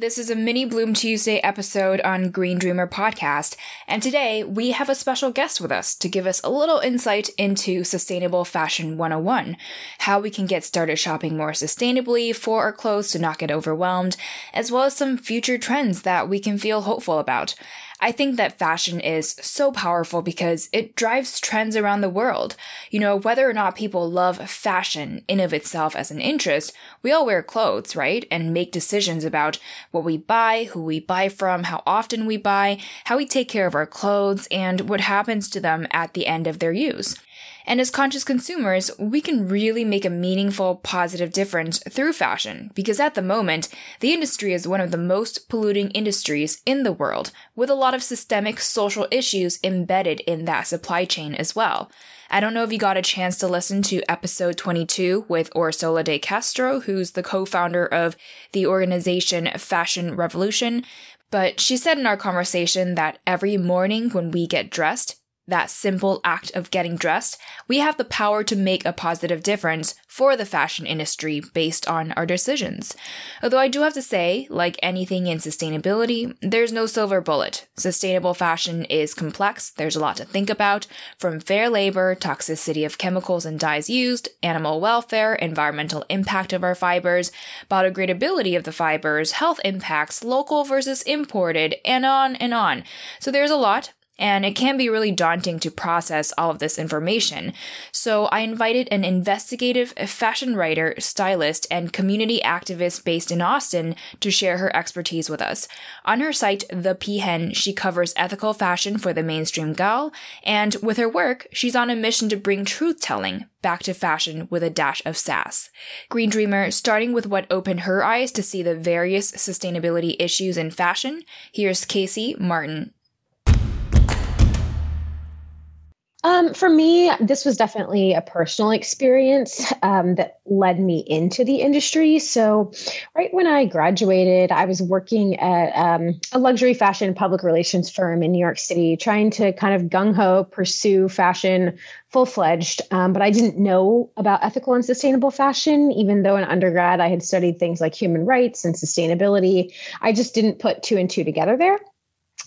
This is a mini Bloom Tuesday episode on Green Dreamer podcast, and today we have a special guest with us to give us a little insight into Sustainable Fashion 101, how we can get started shopping more sustainably for our clothes to not get overwhelmed, as well as some future trends that we can feel hopeful about. I think that fashion is so powerful because it drives trends around the world. You know, whether or not people love fashion in of itself as an interest, we all wear clothes, right? And make decisions about what we buy, who we buy from, how often we buy, how we take care of our clothes, and what happens to them at the end of their use. And as conscious consumers, we can really make a meaningful, positive difference through fashion, because at the moment, the industry is one of the most polluting industries in the world, with a lot of systemic social issues embedded in that supply chain as well. I don't know if you got a chance to listen to episode 22 with Orsola de Castro, who's the co-founder of the organization Fashion Revolution, but she said in our conversation that every morning when we get dressed, that simple act of getting dressed, we have the power to make a positive difference for the fashion industry based on our decisions. Although I do have to say, like anything in sustainability, there's no silver bullet. Sustainable fashion is complex, there's a lot to think about, from fair labor, toxicity of chemicals and dyes used, animal welfare, environmental impact of our fibers, biodegradability of the fibers, health impacts, local versus imported, and on and on. So there's a lot, and it can be really daunting to process all of this information. So I invited an investigative fashion writer, stylist, and community activist based in Austin to share her expertise with us. On her site, The Peahen, she covers ethical fashion for the mainstream gal, and with her work, she's on a mission to bring truth telling back to fashion with a dash of sass. Green Dreamer, starting with what opened her eyes to see the various sustainability issues in fashion, here's Kasi Martin. Um, for me, this was definitely a personal experience um, that led me into the industry. So, right when I graduated, I was working at um, a luxury fashion public relations firm in New York City, trying to kind of gung ho pursue fashion full fledged. Um, but I didn't know about ethical and sustainable fashion, even though in undergrad I had studied things like human rights and sustainability. I just didn't put two and two together there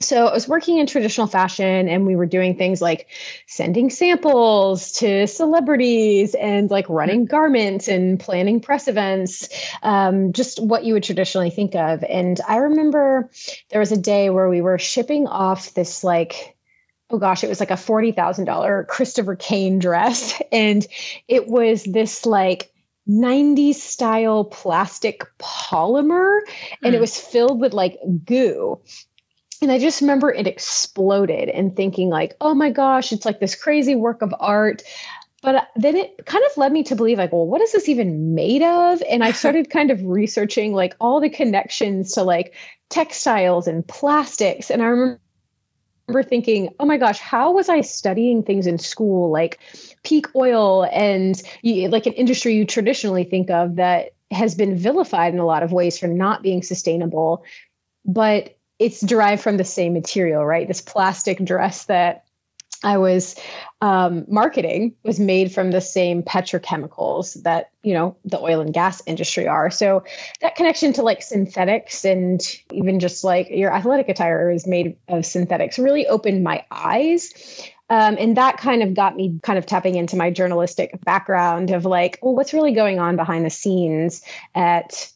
so I was working in traditional fashion and we were doing things like sending samples to celebrities and like running mm-hmm. garments and planning press events, um, just what you would traditionally think of. And I remember there was a day where we were shipping off this like oh gosh, it was like a $40,000 Christopher Kane dress. And it was this like 90s style plastic polymer and it mm. was filled with like goo and I just remember it exploded and thinking like, oh my gosh, it's like this crazy work of art. But uh, then it kind of led me to believe like, well, what is this even made of? And I started kind of researching like all the connections to like textiles and plastics. And I remember thinking, oh my gosh, how was I studying things in school like peak oil and like an industry you traditionally think of that has been vilified in a lot of ways for not being sustainable. But it's derived from the same material, right? This plastic dress that I was um, marketing was made from the same petrochemicals that you know the oil and gas industry are. So that connection to like synthetics and even just like your athletic attire is made of synthetics really opened my eyes. Um, and that kind of got me kind of tapping into my journalistic background of like, well, what's really going on behind the scenes at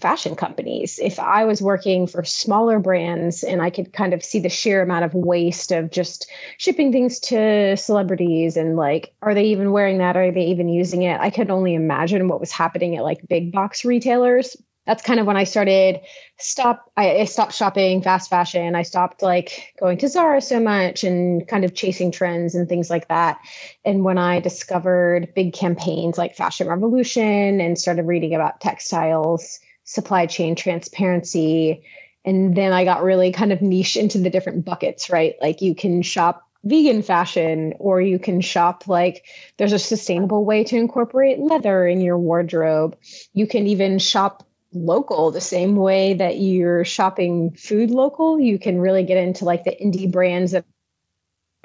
fashion companies. If I was working for smaller brands and I could kind of see the sheer amount of waste of just shipping things to celebrities and like, are they even wearing that? Are they even using it? I could only imagine what was happening at like big box retailers. That's kind of when I started stop. I, I stopped shopping fast fashion. I stopped like going to Zara so much and kind of chasing trends and things like that. And when I discovered big campaigns like Fashion Revolution and started reading about textiles, supply chain transparency. And then I got really kind of niche into the different buckets, right? Like you can shop vegan fashion or you can shop like there's a sustainable way to incorporate leather in your wardrobe. You can even shop local the same way that you're shopping food local. You can really get into like the indie brands that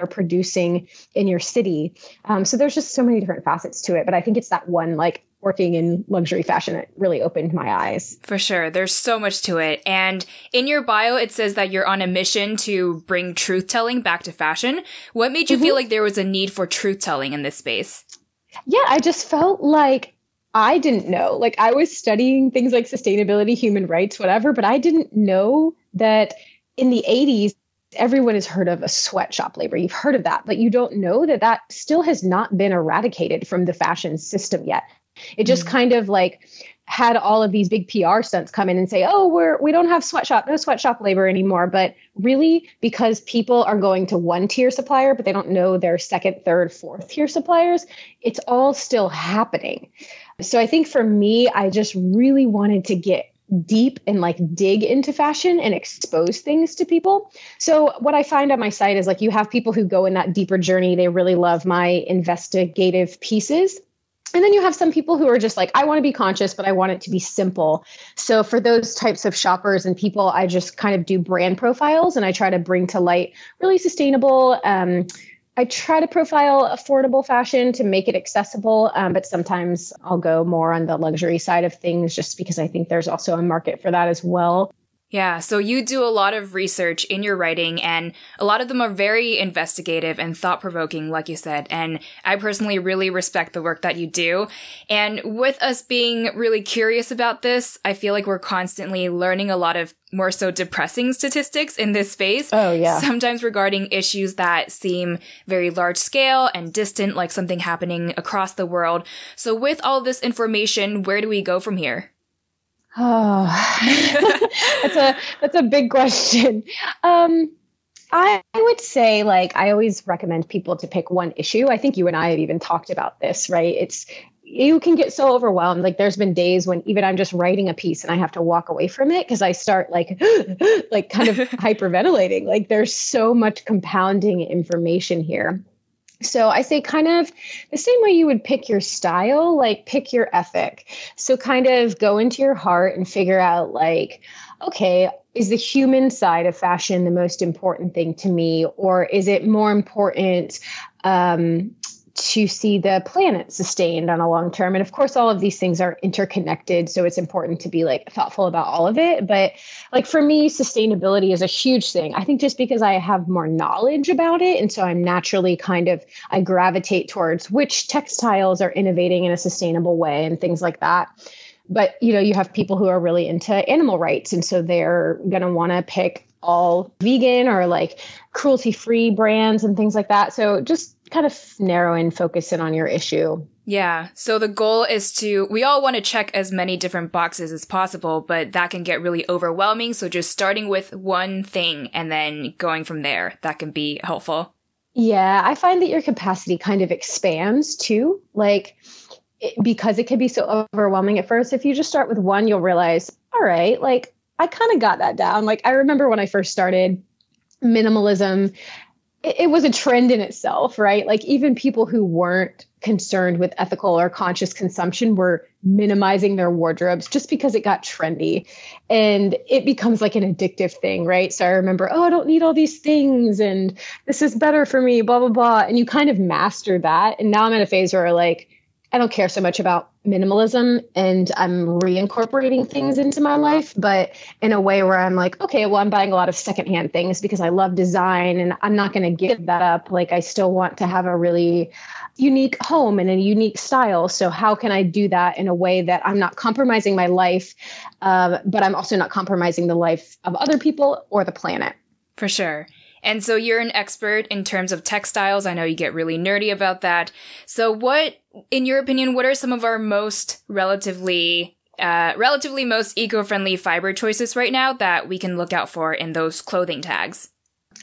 are producing in your city. Um, so there's just so many different facets to it. But I think it's that one like working in luxury fashion it really opened my eyes. For sure. There's so much to it. And in your bio, it says that you're on a mission to bring truth telling back to fashion. What made you mm-hmm. feel like there was a need for truth telling in this space? Yeah, I just felt like I didn't know. Like I was studying things like sustainability, human rights, whatever, but I didn't know that in the 80s, everyone has heard of a sweatshop labor. You've heard of that, but you don't know that that still has not been eradicated from the fashion system yet. It just mm-hmm. kind of like had all of these big PR stunts come in and say, "Oh, we're we don't have sweatshop, no sweatshop labor anymore." But really, because people are going to one tier supplier, but they don't know their second, third, fourth tier suppliers, it's all still happening. So I think for me, I just really wanted to get deep and like dig into fashion and expose things to people. So what I find on my site is like you have people who go in that deeper journey. They really love my investigative pieces. And then you have some people who are just like, I want to be conscious, but I want it to be simple. So for those types of shoppers and people, I just kind of do brand profiles and I try to bring to light really sustainable, um, I try to profile affordable fashion to make it accessible, um, but sometimes I'll go more on the luxury side of things just because I think there's also a market for that as well. Yeah, so you do a lot of research in your writing, and a lot of them are very investigative and thought provoking, like you said. And I personally really respect the work that you do. And with us being really curious about this, I feel like we're constantly learning a lot of more so depressing statistics in this space. Oh, yeah. Sometimes regarding issues that seem very large scale and distant, like something happening across the world. So, with all this information, where do we go from here? Oh, that's a that's a big question. Um, I, would say, like, I always recommend people to pick one issue. I think you and I have even talked about this, right? It's you can get so overwhelmed. Like, there's been days when even I'm just writing a piece and I have to walk away from it because I start like, like, kind of hyperventilating. Like, there's so much compounding information here. So I say kind of the same way you would pick your style, like pick your ethic. So kind of go into your heart and figure out like, okay, is the human side of fashion the most important thing to me? Or is it more important um, to see the planet sustained on a long term. And of course, all of these things are interconnected. So it's important to be like thoughtful about all of it. But like for me, sustainability is a huge thing. I think just because I have more knowledge about it. And so I'm naturally kind of, I gravitate towards which textiles are innovating in a sustainable way and things like that but you know you have people who are really into animal rights and so they're going to want to pick all vegan or like cruelty free brands and things like that so just kind of narrow and focus in on your issue. Yeah. So the goal is to, we all want to check as many different boxes as possible, but that can get really overwhelming. So just starting with one thing and then going from there, that can be helpful. Yeah. I find that your capacity kind of expands too. Like, it, because it can be so overwhelming at first. If you just start with one, you'll realize, all right, like I kind of got that down. Like I remember when I first started minimalism it, was a trend in itself, right? Like even people who weren't concerned with ethical or conscious consumption were minimizing their wardrobes just because it got trendy. And it becomes like an addictive thing right? So i remember oh i don't need all these things and this is better for me blah blah blah. And you kind of master that. And now i'm at a phase where like I don't care so much about minimalism and I'm reincorporating things into my life, but in a way where I'm like, okay, well, I'm buying a lot of secondhand things because I love design and I'm not going to give that up. Like, I still want to have a really unique home and a unique style. So, how can I do that in a way that I'm not compromising my life, uh, but I'm also not compromising the life of other people or the planet? For sure. And so you're an expert in terms of textiles. I know you get really nerdy about that. So what, in your opinion, what are some of our most relatively uh, relatively most eco-friendly fiber choices right now that we can look out for in those clothing tags?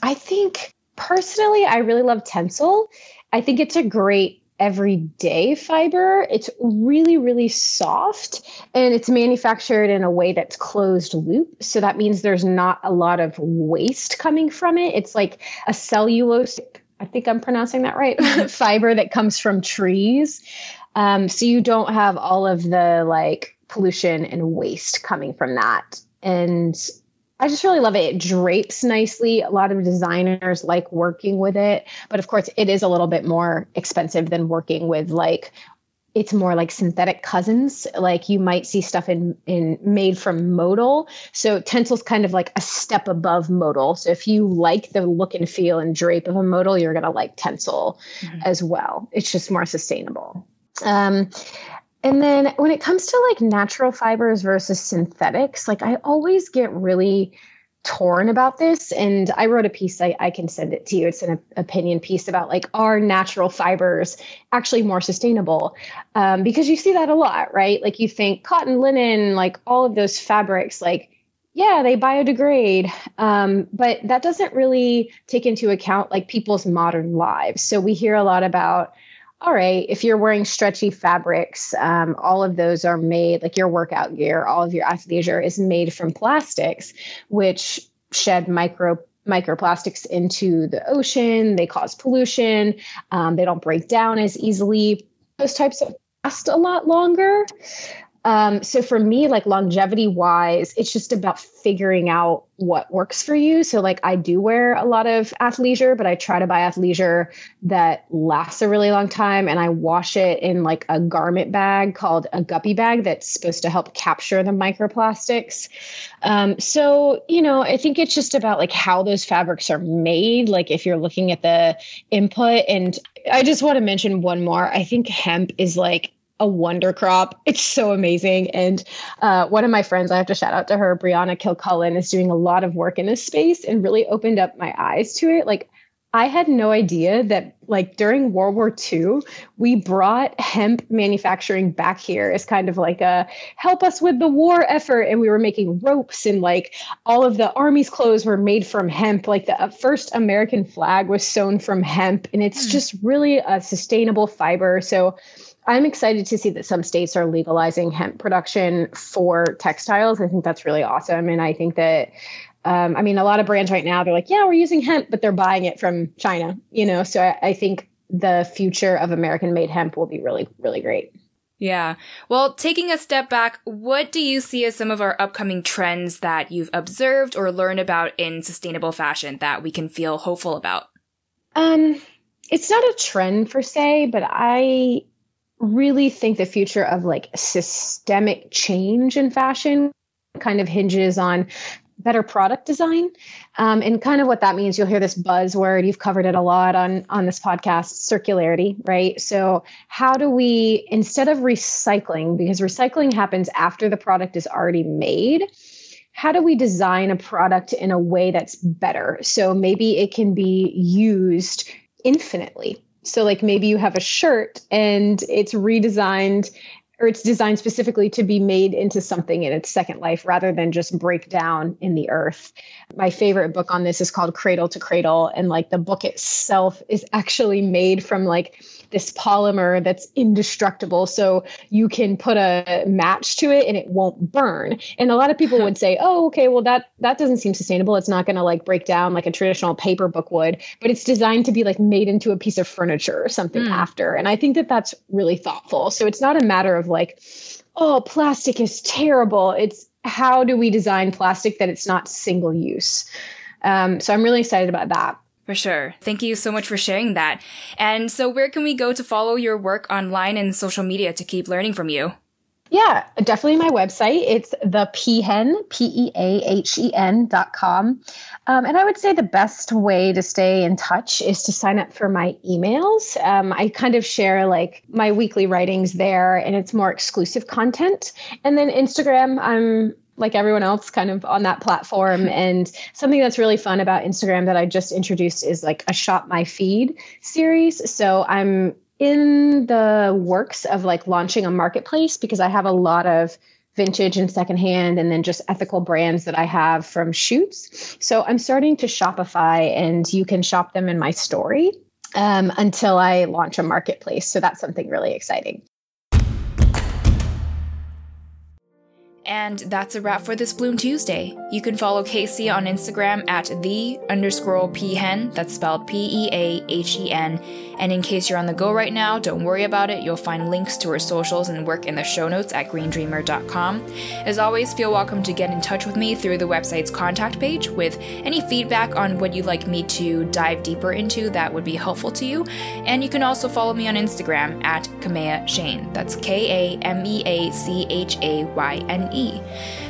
I think personally, I really love Tencel. I think it's a great everyday fiber. It's really, really soft and it's manufactured in a way that's closed loop. So that means there's not a lot of waste coming from it. It's like a cellulose. I think I'm pronouncing that right, fiber that comes from trees. Um, so you don't have all of the like pollution and waste coming from that. And I just really love it. It drapes nicely. A lot of designers like working with it, but of course, it is a little bit more expensive than working with like it's more like synthetic cousins. Like you might see stuff in in made from modal. So Tencel's kind of like a step above modal. So if you like the look and feel and drape of a modal, you're gonna like Tencel mm-hmm. as well. It's just more sustainable. Um, and then when it comes to like natural fibers versus synthetics, like I always get really torn about this. And I wrote a piece, I, I can send it to you. It's an opinion piece about like, are natural fibers actually more sustainable? Um, because you see that a lot, right? Like you think cotton, linen, like all of those fabrics, like, yeah, they biodegrade. Um, but that doesn't really take into account like people's modern lives. So we hear a lot about, all right, if you're wearing stretchy fabrics, um, all of those are made, like your workout gear, all of your athleisure is made from plastics, which shed micro microplastics into the ocean. They cause pollution. Um, they don't break down as easily. Those types of last a lot longer. Um, so for me, like longevity wise, it's just about figuring out what works for you. So like I do wear a lot of athleisure, but I try to buy athleisure that lasts a really long time and I wash it in like a garment bag called a guppy bag that's supposed to help capture the microplastics. Um, so, you know, I think it's just about like how those fabrics are made. Like if you're looking at the input and I just want to mention one more. I think hemp is like a wonder crop. It's so amazing. And uh, one of my friends, I have to shout out to her, Brianna Kilcullen, is doing a lot of work in this space and really opened up my eyes to it. Like, I had no idea that, like, during World War II, we brought hemp manufacturing back here as kind of like a help us with the war effort. And we were making ropes, and like all of the army's clothes were made from hemp. Like, the first American flag was sewn from hemp, and it's mm. just really a sustainable fiber. So, I'm excited to see that some states are legalizing hemp production for textiles. I think that's really awesome. And I think that, um, I mean, a lot of brands right now, they're like, yeah, we're using hemp, but they're buying it from China, you know? So I, I think the future of American made hemp will be really, really great. Yeah. Well, taking a step back, what do you see as some of our upcoming trends that you've observed or learned about in sustainable fashion that we can feel hopeful about? Um, it's not a trend per se, but I really think the future of like systemic change in fashion kind of hinges on better product design. Um, and kind of what that means you'll hear this buzzword you've covered it a lot on on this podcast circularity right? So how do we instead of recycling because recycling happens after the product is already made how do we design a product in a way that's better? So maybe it can be used infinitely so, like maybe you have a shirt and it's redesigned or it's designed specifically to be made into something in its second life rather than just break down in the earth. My favorite book on this is called Cradle to Cradle. And like the book itself is actually made from like this polymer that's indestructible. So you can put a match to it and it won't burn. And a lot of people would say, oh, okay, well, that, that doesn't seem sustainable. It's not going to like break down like a traditional paper book would, but it's designed to be like made into a piece of furniture or something mm. after. And I think that that's really thoughtful. So it's not a matter of like, oh, plastic is terrible. It's how do we design plastic that it's not single use? Um, so I'm really excited about that. For sure. Thank you so much for sharing that. And so, where can we go to follow your work online and social media to keep learning from you? Yeah, definitely my website. It's the peahen, P E A H E N dot com. Um, and I would say the best way to stay in touch is to sign up for my emails. Um, I kind of share like my weekly writings there, and it's more exclusive content. And then Instagram, I'm like everyone else kind of on that platform. And something that's really fun about instagram that i just introduced is like a shop my feed series. So i'm in the works of like launching a marketplace because i have a lot of vintage and secondhand and then just ethical brands that i have from shoots. So i'm starting to shopify and you can shop them in my story um, until i launch a marketplace. So that's something really exciting And that's a wrap for this Bloom Tuesday. You can follow Kasi on Instagram at the underscore peahen, that's spelled P E A H E N. And in case you're on the go right now, don't worry about it. You'll find links to her socials and work in the show notes at greendreamer.com. As always, feel welcome to get in touch with me through the website's contact page with any feedback on what you'd like me to dive deeper into that would be helpful to you. And you can also follow me on Instagram at Kamea Chayne. That's K A M E A C H A Y N E.